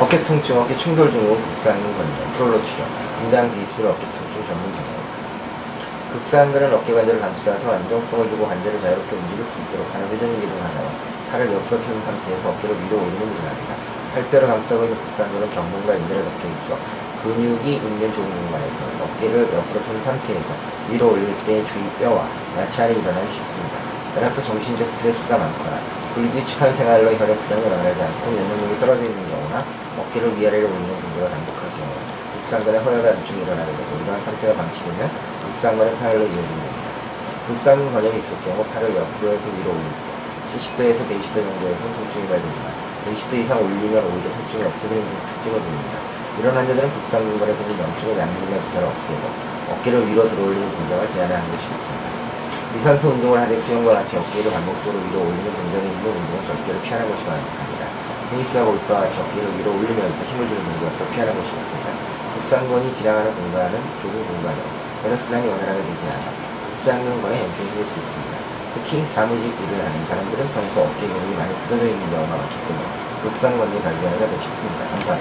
어깨 통증, 어깨 충돌 증후, 극상근 건조, 프롤로 치료, 분당 비스로 어깨 통증 전문 병원. 극상근은 어깨 관절을 감싸서 안정성을 두고 관절을 자유롭게 움직일 수 있도록 하는 회전 기능 하나로 팔을 옆으로 편 상태에서 어깨를 위로 올리는 일을 합니다. 팔뼈를 감싸고 있는 극상근은 경봉과 인대를 덮여 있어 근육이 있는 좁은 공간에서 어깨를 옆으로 편 상태에서 위로 올릴 때 주위 뼈와 아래 일어나기 쉽습니다. 따라서 정신적 스트레스가 많거나 불규칙한 생활로 혈액순환이 일어나지 않고 면역력이 떨어져 있는 경우나 어깨를 위아래로 올리는 동작을 반복할 경우 극상근의 허혈관증이 일어나게 되고 이러한 상태가 방치되면 극상근의 파열로 이어지게 됩니다. 극상근 건염이 있을 경우 팔을 옆으로 해서 위로 올릴 때 70도에서 120도 정도에서 통증이 발생지만 120도 이상 올리면 오히려 통증이 없어지는 특징을 보입니다. 이런 환자들은 극상근관에 생긴 염증을 양면이나 주사를 없애고 어깨를 위로 들어올리는 동작을 제한하는 것이 좋습니다. 유산소 운동을 하되 수영과 같이 어깨를 반복적으로 위로 올리는 동작이 있는 운동은 절대로 피하는 것이 바랍니다. 테니스와 골프와 같이 어깨를 위로 올리면서 힘을 주는 동작도 피하는 것이 좋습니다. 극상근이 지나가는 공간은 좁은 공간으로 혈액순환이 원활하게 되지 않아 극상근관에 염증이 생길 수 있습니다. 특히 사무직 일을 하는 사람들은 평소 어깨 근육이 많이 굳어져 있는 경우가 많기 때문에 극상근이 발견하기가 더 쉽습니다. 감사합니다.